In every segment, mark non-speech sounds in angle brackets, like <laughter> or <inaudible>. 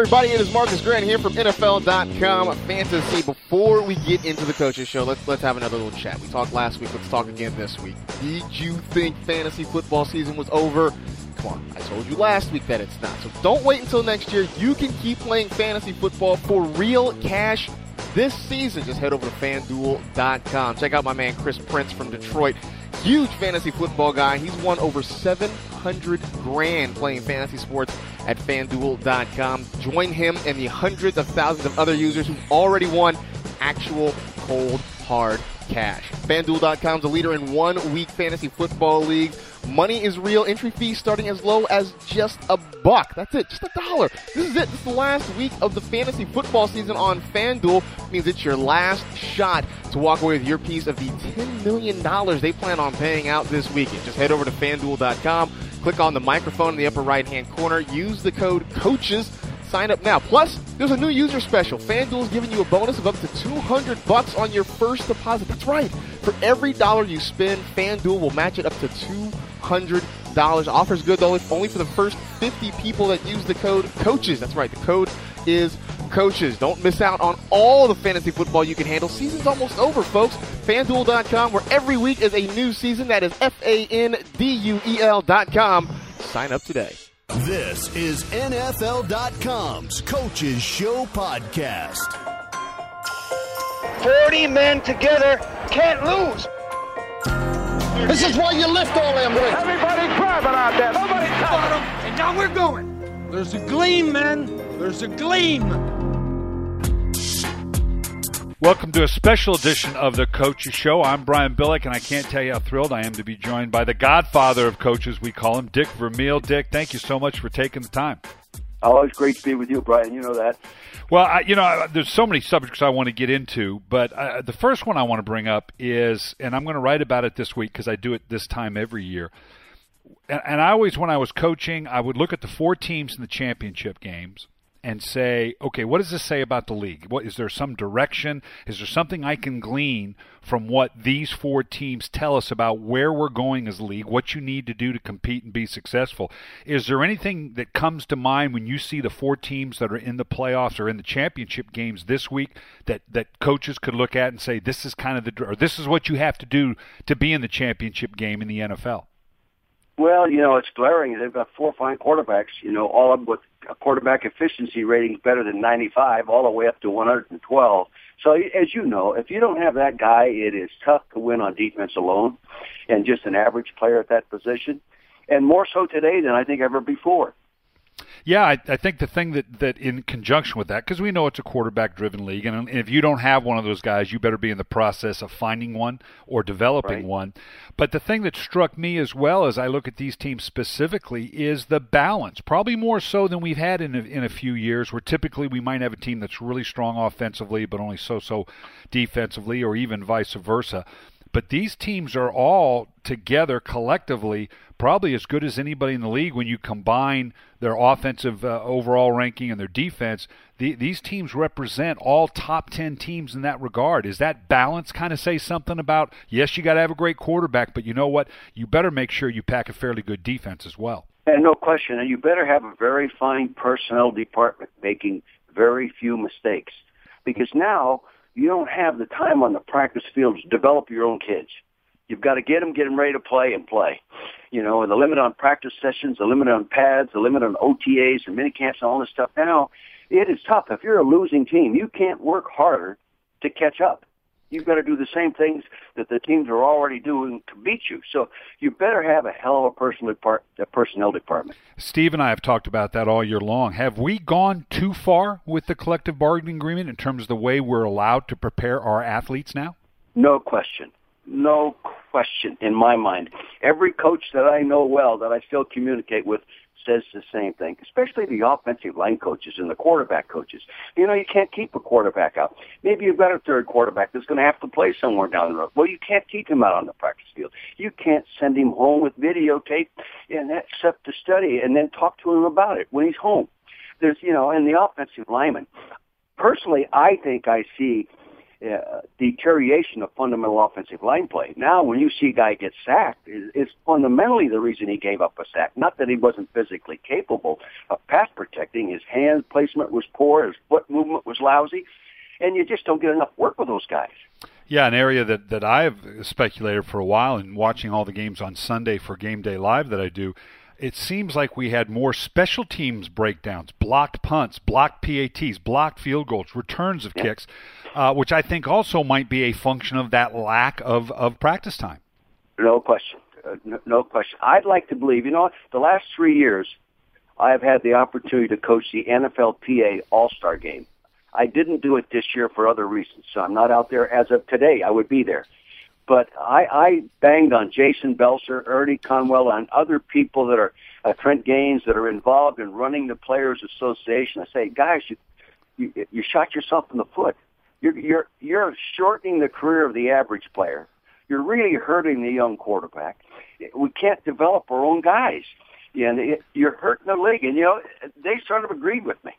everybody. It is Marcas Grant here from NFL.com Fantasy. Before we get into the coaches show, let's let's have another little chat. We talked last week. Let's talk again this week. Did you think fantasy football season was over? Come on, I told you last week that it's not. So don't wait until next year. You can keep playing fantasy football for real cash this season. Just head over to FanDuel.com. Check out my man Chris Prince from Detroit. Huge fantasy football guy. He's won over 700 grand playing fantasy sports at FanDuel.com. Join him and the hundreds of thousands of other users who've already won actual cold, hard cash. FanDuel.com is a leader in one week fantasy football leagues. Money is real. Entry fees starting as low as just a buck. That's it, just a dollar. This is it. This is the last week of the fantasy football season on FanDuel. It means it's your last shot to walk away with your piece of the $10 million they plan on paying out this weekend. Just head over to FanDuel.com, click on the microphone in the upper right hand corner, use the code COACHES Sign up now. Plus, there's a new user special. FanDuel is giving you a bonus of up to 200 bucks on your first deposit. That's right. For every dollar you spend, FanDuel will match it up to 200 dollars. Offers good though only for the first 50 people that use the code coaches. That's right. The code is coaches. Don't miss out on all the fantasy football you can handle. Season's almost over, folks. FanDuel.com, where every week is a new season. That is F A N D U E L.com. Sign up today. This is NFL.com's Coaches Show Podcast. 40 men together can't lose. This is why you lift all them weights. Everybody grabbing out there. Nobody touching. And now we're going. There's a gleam, men. There's a gleam. Welcome to a special edition of the Coaches Show. I'm Brian Billick, and I can't tell you how thrilled I am to be joined by the godfather of coaches, we call him, Dick Vermeil. Dick, thank you so much for taking the time. Always great to be with you, Brian. You know that. Well, I, you know, there's so many subjects I want to get into, but uh, the first one I want to bring up is, and I'm going to write about it this week because I do it this time every year. And, and I always, when I was coaching, I would look at the four teams in the championship games and say, okay, what does this say about the league? What is there some direction? Is there something I can glean from what these four teams tell us about where we're going as a league, what you need to do to compete and be successful? Is there anything that comes to mind when you see the four teams that are in the playoffs or in the championship games this week that that coaches could look at and say this is kind of the or this is what you have to do to be in the championship game in the NFL? Well, you know, it's glaring. They've got four fine quarterbacks, you know, all of with quarterback efficiency rating better than 95, all the way up to 112. So, as you know, if you don't have that guy, it is tough to win on defense alone and just an average player at that position. And more so today than I think ever before. Yeah, I, I, think the thing that, that in conjunction with that, because we know it's a quarterback driven league, and if you don't have one of those guys, you better be in the process of finding one or developing right. one. But the thing that struck me as well as I look at these teams specifically is the balance, probably more so than we've had in a, in a few years, where typically we might have a team that's really strong offensively, but only so so defensively, or even vice versa. But these teams are all together collectively probably as good as anybody in the league when you combine their offensive uh, overall ranking and their defense. The, these teams represent all top 10 teams in that regard. Is that balance kind of say something about, yes, you got to have a great quarterback, but you know what? You better make sure you pack a fairly good defense as well. And no question. And you better have a very fine personnel department making very few mistakes. Because now you don't have the time on the practice field to develop your own kids. You've got to get them, get them ready to play and play. You know, and the limit on practice sessions, the limit on pads, the limit on OTAs and mini camps and all this stuff. Now, it is tough. If you're a losing team, you can't work harder to catch up. You've got to do the same things that the teams are already doing to beat you. So you better have a hell of a personnel, depart- a personnel department. Steve and I have talked about that all year long. Have we gone too far with the collective bargaining agreement in terms of the way we're allowed to prepare our athletes now? No question. No question in my mind. Every coach that I know well that I still communicate with says the same thing, especially the offensive line coaches and the quarterback coaches. You know, you can't keep a quarterback out. Maybe you've got a third quarterback that's going to have to play somewhere down the road. Well, you can't keep him out on the practice field. You can't send him home with videotape and accept to study and then talk to him about it when he's home. There's, you know, and the offensive lineman. Personally, I think I see uh, deterioration of fundamental offensive line play. Now, when you see a guy get sacked, it's fundamentally the reason he gave up a sack. Not that he wasn't physically capable of pass protecting. His hand placement was poor. His foot movement was lousy. And you just don't get enough work with those guys. Yeah, an area that, that I've speculated for a while and watching all the games on Sunday for Game Day Live that I do, it seems like we had more special teams breakdowns, blocked punts, blocked PATs, blocked field goals, returns of kicks uh, which I think also might be a function of that lack of, of practice time. No question. Uh, no, no, question. I'd like to believe, you know, the last three years, I've had the opportunity to coach the NFLPA All-Star Game. I didn't do it this year for other reasons, so I'm not out there as of today. I would be there. But I, I banged on Jason Belser, Ernie Conwell, on other people that are, uh, Trent Gaines, that are involved in running the Players Association. I say, guys, you, you, you shot yourself in the foot. You're, you're, you're shortening the career of the average player. You're really hurting the young quarterback. We can't develop our own guys. And you're hurting the league. And, you know, they sort of agreed with me.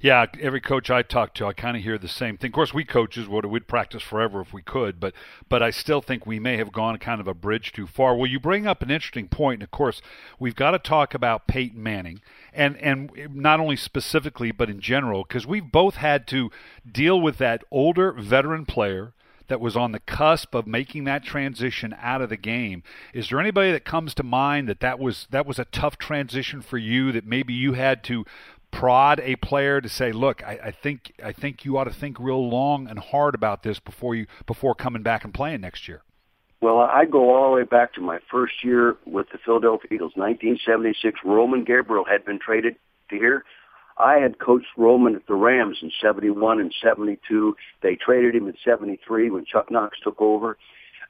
Yeah, every coach I talk to, I kind of hear the same thing. Of course, we coaches would we'd practice forever if we could, but but I still think we may have gone kind of a bridge too far. Well, you bring up an interesting point, and of course, we've got to talk about Peyton Manning, and and not only specifically, but in general, because we've both had to deal with that older veteran player that was on the cusp of making that transition out of the game. Is there anybody that comes to mind that that was that was a tough transition for you that maybe you had to prod a player to say, "Look, I, I, think I think you ought to think real long and hard about this before you before coming back and playing next year." Well, I go all the way back to my first year with the Philadelphia Eagles, 1976. Roman Gabriel had been traded to here. I had coached Roman at the Rams in 71 and 72. They traded him in 73 when Chuck Knox took over.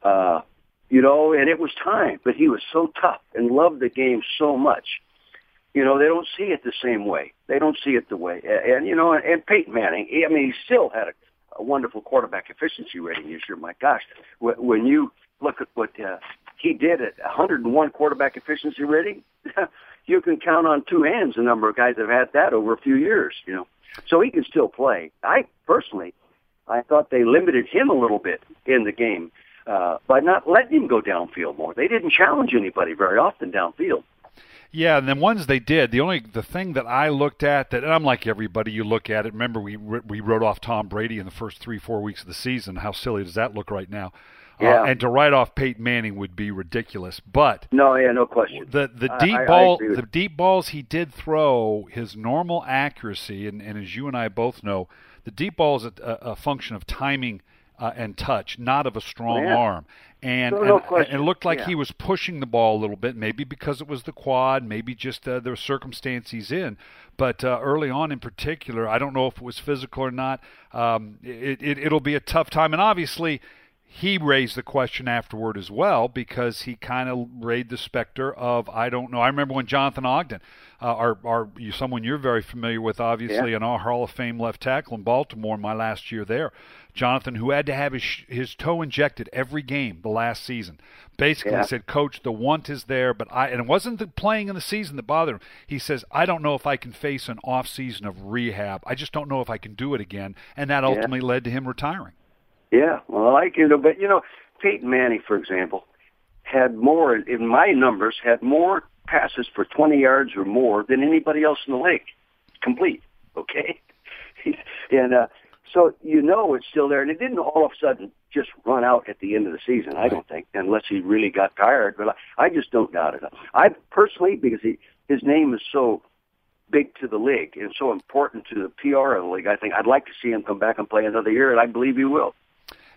Uh, you know, and it was time, but he was so tough and loved the game so much you know, they don't see it the same way. They don't see it the way. And, you know, and Peyton Manning, I mean, he still had a, a wonderful quarterback efficiency rating this year. My gosh, when you look at what uh, he did at 101 quarterback efficiency rating, <laughs> you can count on two hands the number of guys that have had that over a few years, you know. So he can still play. I personally, I thought they limited him a little bit in the game uh, by not letting him go downfield more. They didn't challenge anybody very often downfield. Yeah, and then ones they did. The only the thing that I looked at that, and I'm like everybody, you look at it. Remember, we we wrote off Tom Brady in the first three four weeks of the season. How silly does that look right now? Uh, yeah. Uh, and to write off Peyton Manning would be ridiculous. But no, yeah, no question. The the deep I, ball, I the deep balls he did throw, his normal accuracy, and, and as you and I both know, the deep ball is a, a function of timing uh, and touch, not of a strong yeah. arm. And, no, no and, it looked like yeah. he was pushing the ball a little bit, maybe because it was the quad, maybe just uh, the circumstance he's in. But uh, early on, in particular, I don't know if it was physical or not. Um, it, it, it'll be a tough time, and obviously he raised the question afterward as well because he kind of raised the specter of I don't know. I remember when Jonathan Ogden, uh, our, our someone you're very familiar with, obviously, yeah. an All Hall of Fame left tackle in Baltimore, my last year there, Jonathan, who had to have his his toe injected every game the last season, basically yeah. said, "Coach, the want is there, but I." And it wasn't the playing in the season that bothered him. He says, "I don't know if I can face an off season of rehab. I just don't know if I can do it again," and that ultimately yeah. led to him retiring. Yeah, well, I like you know, but you know, Peyton Manning, for example, had more in my numbers had more passes for 20 yards or more than anybody else in the league, complete. Okay, <laughs> and uh, so you know it's still there, and it didn't all of a sudden just run out at the end of the season. I don't think, unless he really got tired. But I, I just don't doubt it. I personally, because he, his name is so big to the league and so important to the PR of the league. I think I'd like to see him come back and play another year, and I believe he will.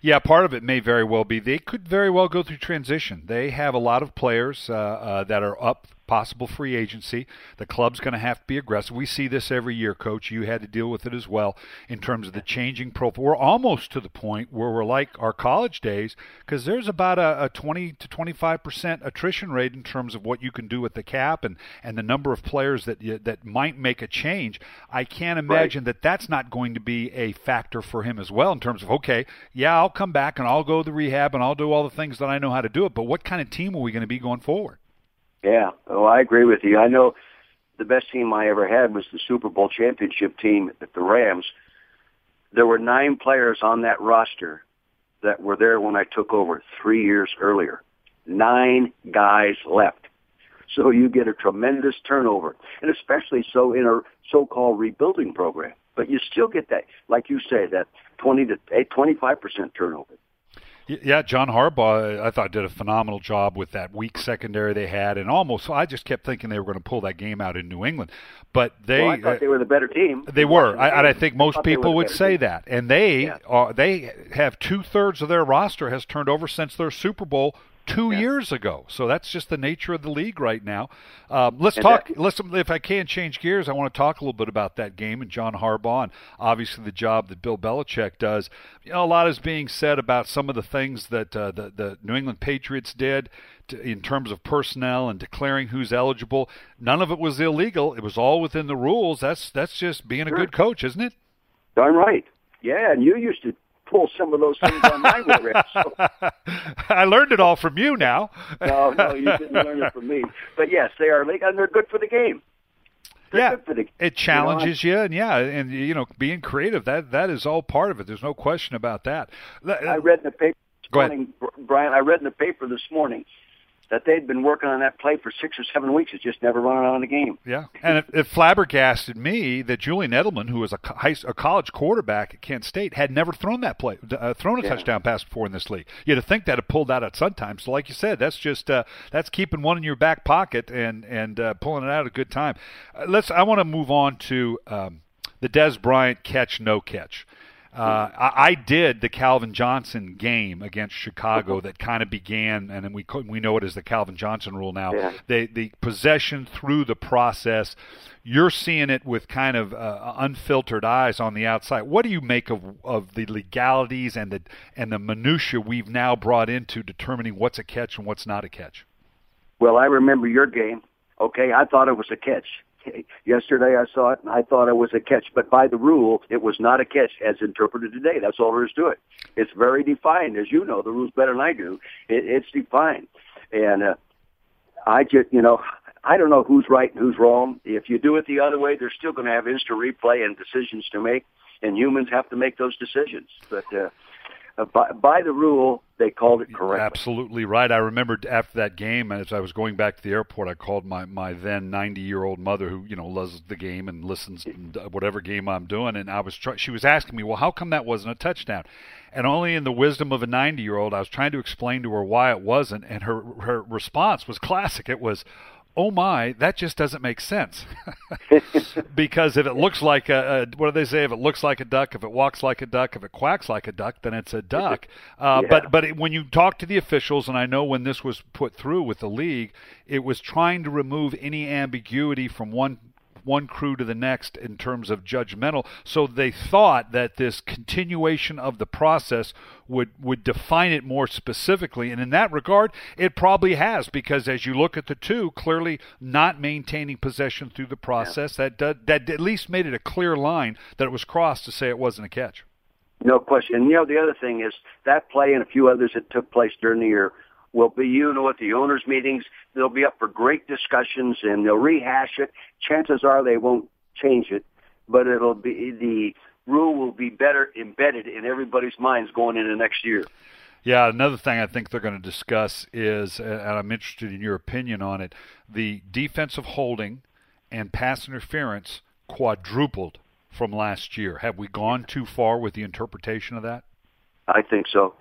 Yeah, part of it may very well be they could very well go through transition. They have a lot of players uh, uh, that are up possible free agency. The club's going to have to be aggressive. We see this every year, Coach. You had to deal with it as well in terms of the changing profile. We're almost to the point where we're like our college days because there's about a, a 20 to 25 percent attrition rate in terms of what you can do with the cap and, and the number of players that that might make a change. I can't imagine right. that that's not going to be a factor for him as well in terms of okay, yeah, I'll come back and I'll go to the rehab and I'll do all the things that I know how to do it. But what kind of team are we going to be going forward? Yeah, oh, I agree with you. I know the best team I ever had was the Super Bowl championship team at the Rams. There were nine players on that roster that were there when I took over three years earlier. Nine guys left. So you get a tremendous turnover, and especially so in a so-called rebuilding program. But you still get that, like you say, that 20 to 25 percent turnover. Yeah, John Harbaugh, I thought did a phenomenal job with that weak secondary they had, and almost I just kept thinking they were going to pull that game out in New England, but they well, I thought they were the better team. They were, I, and I think most people would say team. that, and they yeah. are they have two thirds of their roster has turned over since their Super Bowl two yeah. years ago. So that's just the nature of the league right now. Um, let's and talk. That, listen, if I can change gears, I want to talk a little bit about that game and John Harbaugh, and obviously the job that Bill Belichick does. You know, a lot is being said about some of the things that uh, the the New England Patriots did. To, in terms of personnel and declaring who's eligible, none of it was illegal. It was all within the rules. That's that's just being a good coach, isn't it? Darn right. Yeah, and you used to pull some of those things on my way So. <laughs> I learned it all from you now. <laughs> no, no, you didn't learn it from me. But yes, they are legal, and they're good for the game. They're yeah, the, it challenges you, know, you, and yeah, and you know, being creative that that is all part of it. There's no question about that. I read in the paper. This morning, Brian. I read in the paper this morning that they'd been working on that play for six or seven weeks. It's just never running out of the game. Yeah, and it, it flabbergasted me that Julian Edelman, who was a, high, a college quarterback at Kent State, had never thrown that play, uh, thrown a yeah. touchdown pass before in this league. You'd have think that had pulled out at some time. So, like you said, that's just uh, that's keeping one in your back pocket and and uh, pulling it out at a good time. Uh, let's. I want to move on to um, the Dez Bryant catch no catch. Uh, I, I, did the Calvin Johnson game against Chicago that kind of began, and we we know it as the Calvin Johnson rule now. Yeah. The the possession through the process. You're seeing it with kind of uh, unfiltered eyes on the outside. What do you make of of the legalities and the and the minutia we've now brought into determining what's a catch and what's not a catch? Well, I remember your game. Okay, I thought it was a catch. Yesterday I saw it and I thought it was a catch, but by the rule, it was not a catch as interpreted today. That's all there is to it. It's very defined, as you know the rules better than I do. It, it's defined, and uh, I just you know I don't know who's right and who's wrong. If you do it the other way, they're still going to have instant replay and decisions to make, and humans have to make those decisions. But uh, uh, by, by the rule, they called it correctly. Absolutely right. I remembered after that game, as I was going back to the airport, I called my, my then 90 year old mother, who you know loves the game and listens to whatever game I'm doing, and I was try- she was asking me, well, how come that wasn't a touchdown? And only in the wisdom of a 90 year old, I was trying to explain to her why it wasn't, and her her response was classic. It was, oh my, that just doesn't make sense. <laughs> <laughs> because if it looks like a, a, what do they say? If it looks like a duck, if it walks like a duck, if it quacks like a duck, then it's a duck. <laughs> Uh, yeah. But but it, when you talk to the officials, and I know when this was put through with the league, it was trying to remove any ambiguity from one one crew to the next in terms of judgmental. So they thought that this continuation of the process would would define it more specifically, and in that regard, it probably has because as you look at the two, clearly not maintaining possession through the process, yeah. that that at least made it a clear line that it was crossed to say it wasn't a catch. No question. And you know the other thing is that play and a few others that took place during the year will be, you know, at the owners' meetings. They'll be up for great discussions and they'll rehash it. Chances are they won't change it, but it'll be the rule will be better embedded in everybody's minds going into next year. Yeah, another thing I think they're going to discuss is, and I'm interested in your opinion on it, the defensive holding and pass interference quadrupled from last year. Have we gone too far with the interpretation of that? I think so.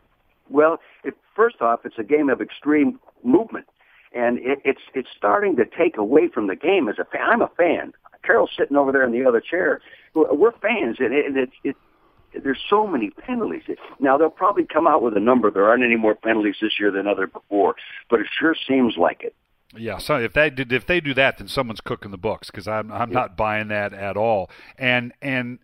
Well, it, first off, it's a game of extreme movement, and it, it's it's starting to take away from the game. As a fan, I'm a fan. Carol's sitting over there in the other chair. We're fans, and it, it, it there's so many penalties. Now they'll probably come out with a number. There aren't any more penalties this year than other before, but it sure seems like it. Yeah, so if they did, if they do that, then someone's cooking the books because I'm I'm yeah. not buying that at all. And and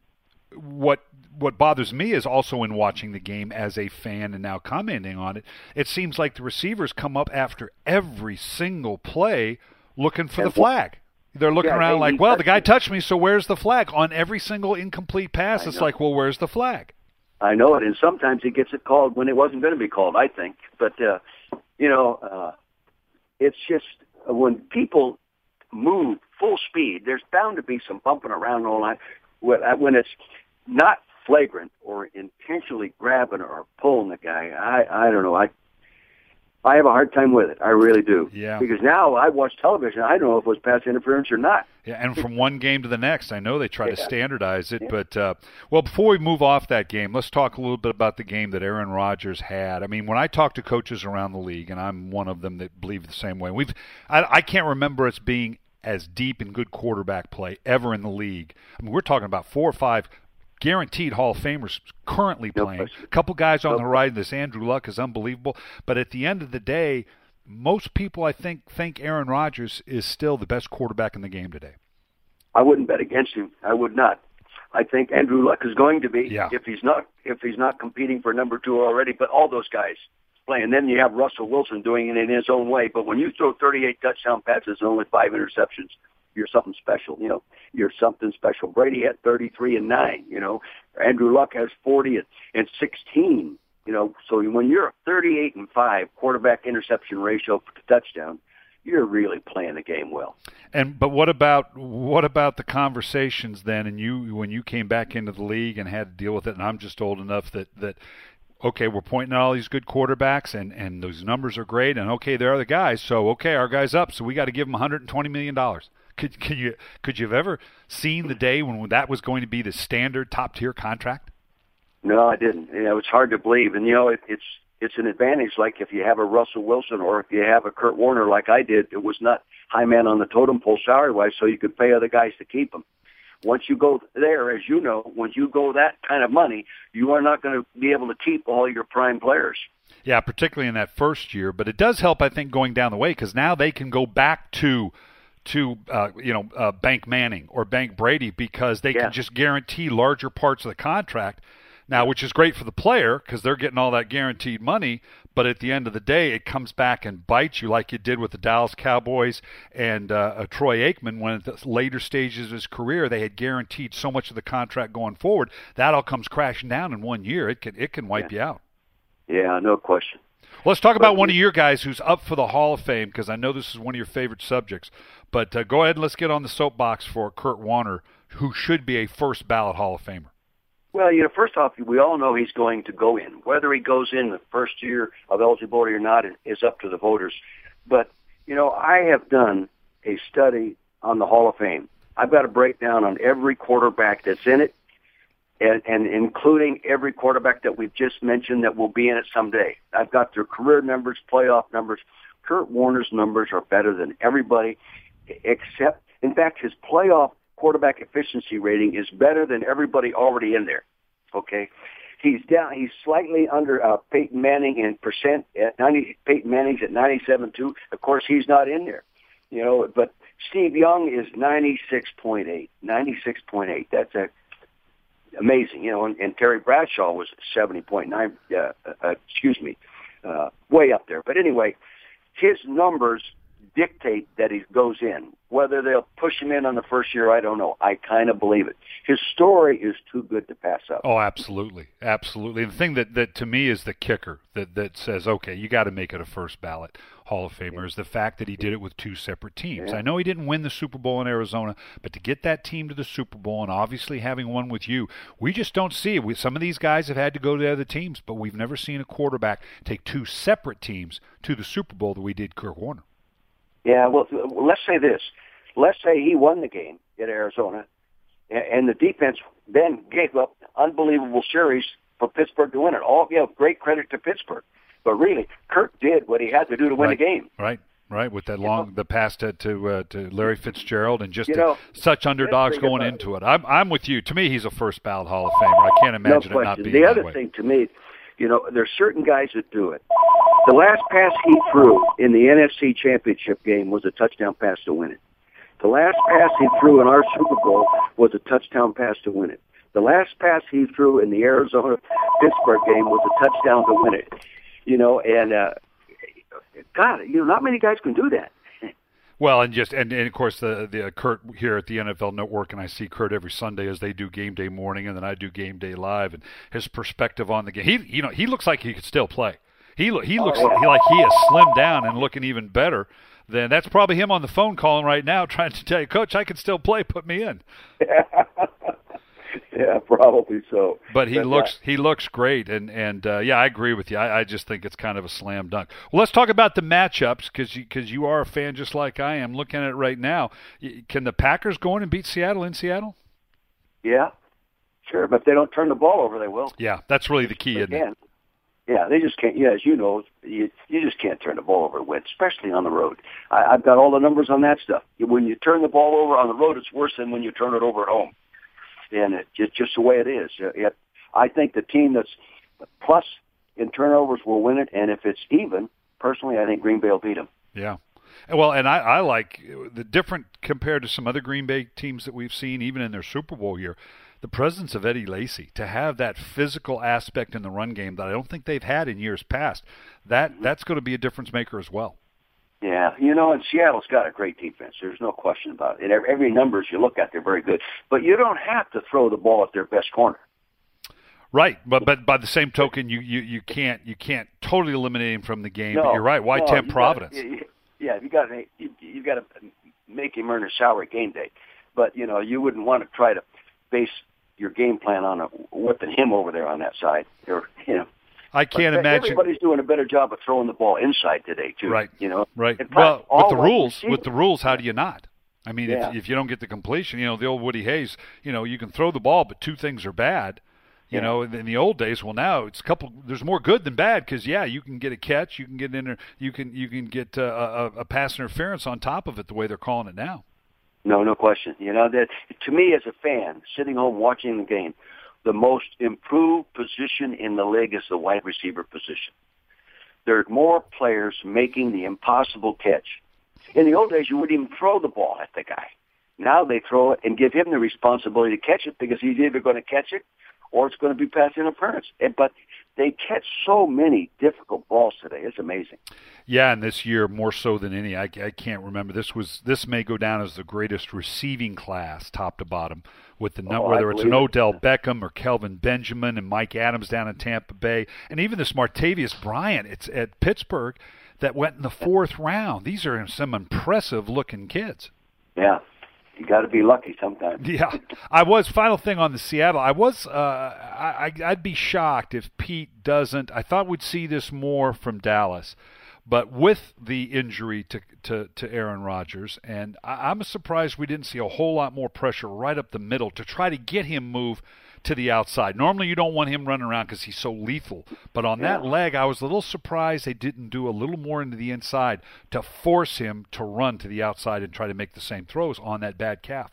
what what bothers me is also in watching the game as a fan and now commenting on it. It seems like the receivers come up after every single play looking for the flag. They're looking yeah, around like, well, the guy touched me, so where's the flag? On every single incomplete pass, it's like, well, where's the flag? I know it, and sometimes he gets it called when it wasn't going to be called. I think, but uh, you know, uh, it's just when people move full speed, there's bound to be some bumping around all night. When it's not flagrant or intentionally grabbing or pulling the guy, I I don't know. I I have a hard time with it. I really do. Yeah. Because now I watch television. I don't know if it was pass interference or not. Yeah, and from one game to the next, I know they try to standardize it, but uh, well, before we move off that game, let's talk a little bit about the game that Aaron Rodgers had. I mean, when I talk to coaches around the league, and I'm one of them that believe the same way. We've I, I can't remember us being as deep in good quarterback play ever in the league. I mean, we're talking about four or five guaranteed Hall of Famers currently playing. A couple guys on No the horizon. This Andrew Luck is unbelievable, but at the end of the day. Most people, I think, think Aaron Rodgers is still the best quarterback in the game today. I wouldn't bet against him. I would not. I think Andrew Luck is going to be Yeah. if he's not if he's not competing for number two already. But all those guys playing. Then you have Russell Wilson doing it in his own way. But when you throw 38 touchdown passes and only five interceptions, you're something special. You know, you're something special. Brady had 33 and nine. You know, Andrew Luck has 40 and, and 16. You know, so when you're a 38 and five quarterback interception ratio for the touchdown, you're really playing the game well. And but what about what about the conversations then? And you when you came back into the league and had to deal with it, and I'm just old enough that that okay, we're pointing at all these good quarterbacks, and and those numbers are great, and okay, there are the guys. So okay, our guys up, so we got to give them 120 million dollars. Could could you could you have ever seen the day when that was going to be the standard top tier contract? No, I didn't. You know, it's hard to believe, and you know, it, it's it's an advantage. Like if you have a Russell Wilson or if you have a Kurt Warner, like I did, it was not high man on the totem pole salary wise, so you could pay other guys to keep them. Once you go there, as you know, once you go that kind of money, you are not going to be able to keep all your prime players. Yeah, particularly in that first year. But it does help, I think, going down the way because now they can go back to to uh, you know uh, Bank Manning or Bank Brady because they Yeah. can just guarantee larger parts of the contract. Now, which is great for the player because they're getting all that guaranteed money. But at the end of the day, it comes back and bites you like it did with the Dallas Cowboys and uh, uh, Troy Aikman when at the later stages of his career they had guaranteed so much of the contract going forward. That all comes crashing down in one year. It can it can wipe you out. Yeah, no question. Let's talk about But one of your guys who's up for the Hall of Fame because I know this is one of your favorite subjects. But uh, go ahead and let's get on the soapbox for Kurt Warner, who should be a first ballot Hall of Famer. Well, you know, first off, we all know he's going to go in. Whether he goes in the first year of eligibility or not is up to the voters. But, you know, I have done a study on the Hall of Fame. I've got a breakdown on every quarterback that's in it, and, and including every quarterback that we've just mentioned that will be in it someday. I've got their career numbers, playoff numbers. Kurt Warner's numbers are better than everybody except, in fact, his playoff quarterback efficiency rating is better than everybody already in there. Okay, he's down. He's slightly under uh, Peyton Manning in percent at ninety. Peyton Manning's at ninety-seven two. Of course, he's not in there. You know, but Steve Young is ninety-six point eight. Ninety-six point eight. That's a amazing. You know, and, and Terry Bradshaw was seventy point nine. Uh, uh, excuse me, uh, way up there. But anyway, his numbers dictate that he goes in. Whether they'll push him in on the first year, I don't know. I kind of believe it. His story is too good to pass up. Oh, absolutely, absolutely. The thing that, that to me is the kicker that that says, okay, you got to make it a first ballot Hall of Famer is the fact that he did it with two separate teams. Yeah. I know he didn't win the Super Bowl in Arizona, but to get that team to the Super Bowl and obviously having one with you, we just don't see it. We, some of these guys have had to go to other teams, but we've never seen a quarterback take two separate teams to the Super Bowl that we did Kurt Warner. Yeah, well, let's say this. Let's say he won the game in Arizona, and the defense then gave up unbelievable series for Pittsburgh to win it. All you yeah, great credit to Pittsburgh. But really, Kurt did what he had to do to win right, the game. Right, right. With that You long, know? the pass to to, uh, to Larry Fitzgerald, and just You know, such underdogs going into it. I'm I'm with you. To me, he's a first ballot Hall of Famer. I can't imagine no it not being The other thing to me, you know, there's certain guys that do it. The last pass he threw in the NFC Championship game was a touchdown pass to win it. The last pass he threw in our Super Bowl was a touchdown pass to win it. The last pass he threw in the Arizona Pittsburgh game was a touchdown to win it. You know, and uh, God, you know, not many guys can do that. Well, and just and, and of course the the uh, Kurt here at the NFL Network, and I see Kurt every Sunday as they do game day morning, and then I do game day live, and his perspective on the game. He you know he looks like he could still play. He lo- he looks yeah. he, like he has slimmed down and looking even better. Then that's probably him on the phone calling right now, <laughs> trying to tell you, Coach, I can still play. Put me in. <laughs> <laughs> Yeah, probably so. But he But, uh, looks he looks great, and and uh, yeah, I agree with you. I, I just think it's kind of a slam dunk. Well, let's talk about the matchups because you, cause you are a fan just like I am. Looking at it right now, can the Packers go in and beat Seattle in Seattle? Yeah, sure. But if they don't turn the ball over, they will. Yeah, that's really the key, They isn't it? Yeah, they just can't. Yeah, as you know, you you just can't turn the ball over win, especially on the road. I, I've got all the numbers on that stuff. When you turn the ball over on the road, it's worse than when you turn it over at home, and it's just the way it is. Uh, It, I think the team that's plus in turnovers will win it, and if it's even, personally, I think Green Bay will beat them. Yeah. Well, and I, I like the different compared to some other Green Bay teams that we've seen, even in their Super Bowl year, the presence of Eddie Lacy to have that physical aspect in the run game that I don't think they've had in years past. That that's going to be a difference maker as well. Yeah, you know, and Seattle's got a great defense. There's no question about it. And every, numbers you look at, they're very good. But you don't have to throw the ball at their best corner. Right, but but by the same token, you, you, you can't you can't totally eliminate him from the game. No, but you're right. Why no, tempt Providence? Gotta, yeah, you got to you, you got to make him earn his salary game day. But you know, you wouldn't want to try to base your game plan on a, whipping him over there on that side. Or you know, I can't But imagine. Everybody's doing a better job of throwing the ball inside today too. Right. You know. Right. Fact, Well, with the rules, with the rules, how do you not? I mean, Yeah. if, if you don't get the completion, you know, the old Woody Hayes, you know, you can throw the ball, but two things are bad. You Yeah. know, in, the old days, well, now it's a couple. There's more good than bad because yeah, you can get a catch, you can get in there, you can you can get uh, a, a pass interference on top of it. The way they're calling it now. No, no question. You know that to me as a fan, sitting home watching the game, the most improved position in the league is the wide receiver position. There are more players making the impossible catch. In the old days, you wouldn't even throw the ball at the guy. Now they throw it and give him the responsibility to catch it because he's either going to catch it or it's going to be pass interference. But they catch so many difficult balls today. It's amazing. Yeah, and this year more so than any, I, I can't remember. This was this may go down as the greatest receiving class, top to bottom, with the num- Oh, whether it's an believe it. Odell Beckham or Kelvin Benjamin and Mike Adams down in Tampa Bay, and even this Martavis Bryant. It's at Pittsburgh that went in the fourth round. These are some impressive looking kids. Yeah. You got to be lucky sometimes. <laughs> Yeah, I was. Final thing on the Seattle, I was. Uh, I, I'd be shocked if Pete doesn't. I thought we'd see this more from Dallas, but with the injury to to, to Aaron Rodgers, and I, I'm surprised we didn't see a whole lot more pressure right up the middle to try to get him move to the outside. Normally, you don't want him running around because he's so lethal. But on that leg, I was a little surprised they didn't do a little more into the inside to force him to run to the outside and try to make the same throws on that bad calf.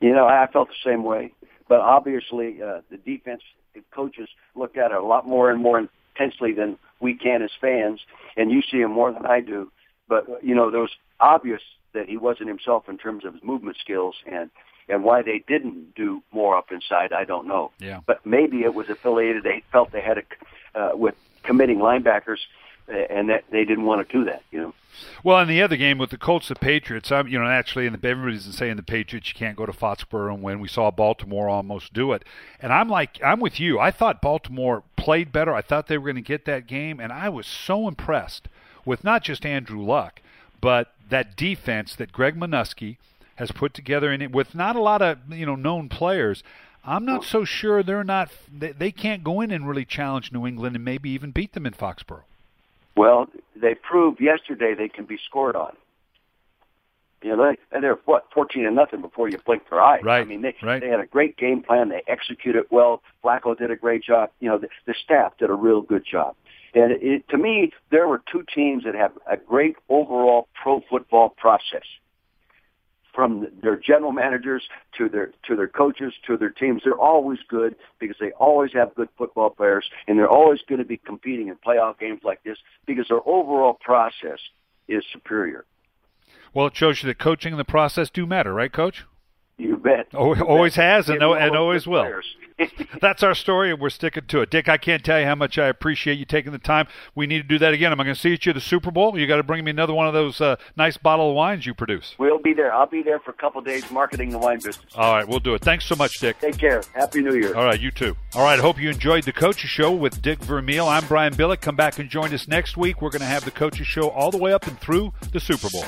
You know, I felt the same way. But obviously, uh, the defense coaches look at it a lot more and more intensely than we can as fans, and you see him more than I do. But uh, you know, there was obvious that he wasn't himself in terms of his movement skills, and and why they didn't do more up inside, I don't know. Yeah. But maybe it was affiliated. They felt they had a uh, with committing linebackers, and that they didn't want to do that. You know. Well, in the other game with the Colts, the Patriots, I'm, you know, actually, and everybody's saying the Patriots, you can't go to Foxborough and win. We saw Baltimore almost do it, and I'm like, I'm with you. I thought Baltimore played better. I thought they were going to get that game, and I was so impressed with not just Andrew Luck, but that defense that Greg Manusky has put together in it with not a lot of you know known players. I'm not so sure they're not. They, they can't go in and really challenge New England and maybe even beat them in Foxborough. Well, they proved yesterday they can be scored on. You know, they, and they're what fourteen and nothing before you blink their eye. Right, I mean, they right. they had a great game plan. They executed well. Flacco did a great job. You know, the, the staff did a real good job. And it, it, to me, there were two teams that have a great overall pro football process. From their general managers to their to their coaches to their teams, they're always good because they always have good football players, and they're always going to be competing in playoff games like this because their overall process is superior. Well, it shows you that coaching and the process do matter, right, Coach? You bet. Oh, You always bet. has and and always will. <laughs> That's our story, and we're sticking to it. Dick, I can't tell you how much I appreciate you taking the time. We need to do that again. Am I going to see you at the Super Bowl? You got to bring me another one of those uh, nice bottle of wines you produce. we'll be there. I'll be there for a couple of days marketing the wine business. All right, we'll do it. Thanks so much, Dick. Take care. Happy New Year. All right, you too. All right, hope you enjoyed the Coaches Show with Dick Vermeil. I'm Brian Billick. Come back and join us next week. We're going to have the Coaches Show all the way up and through the Super Bowl.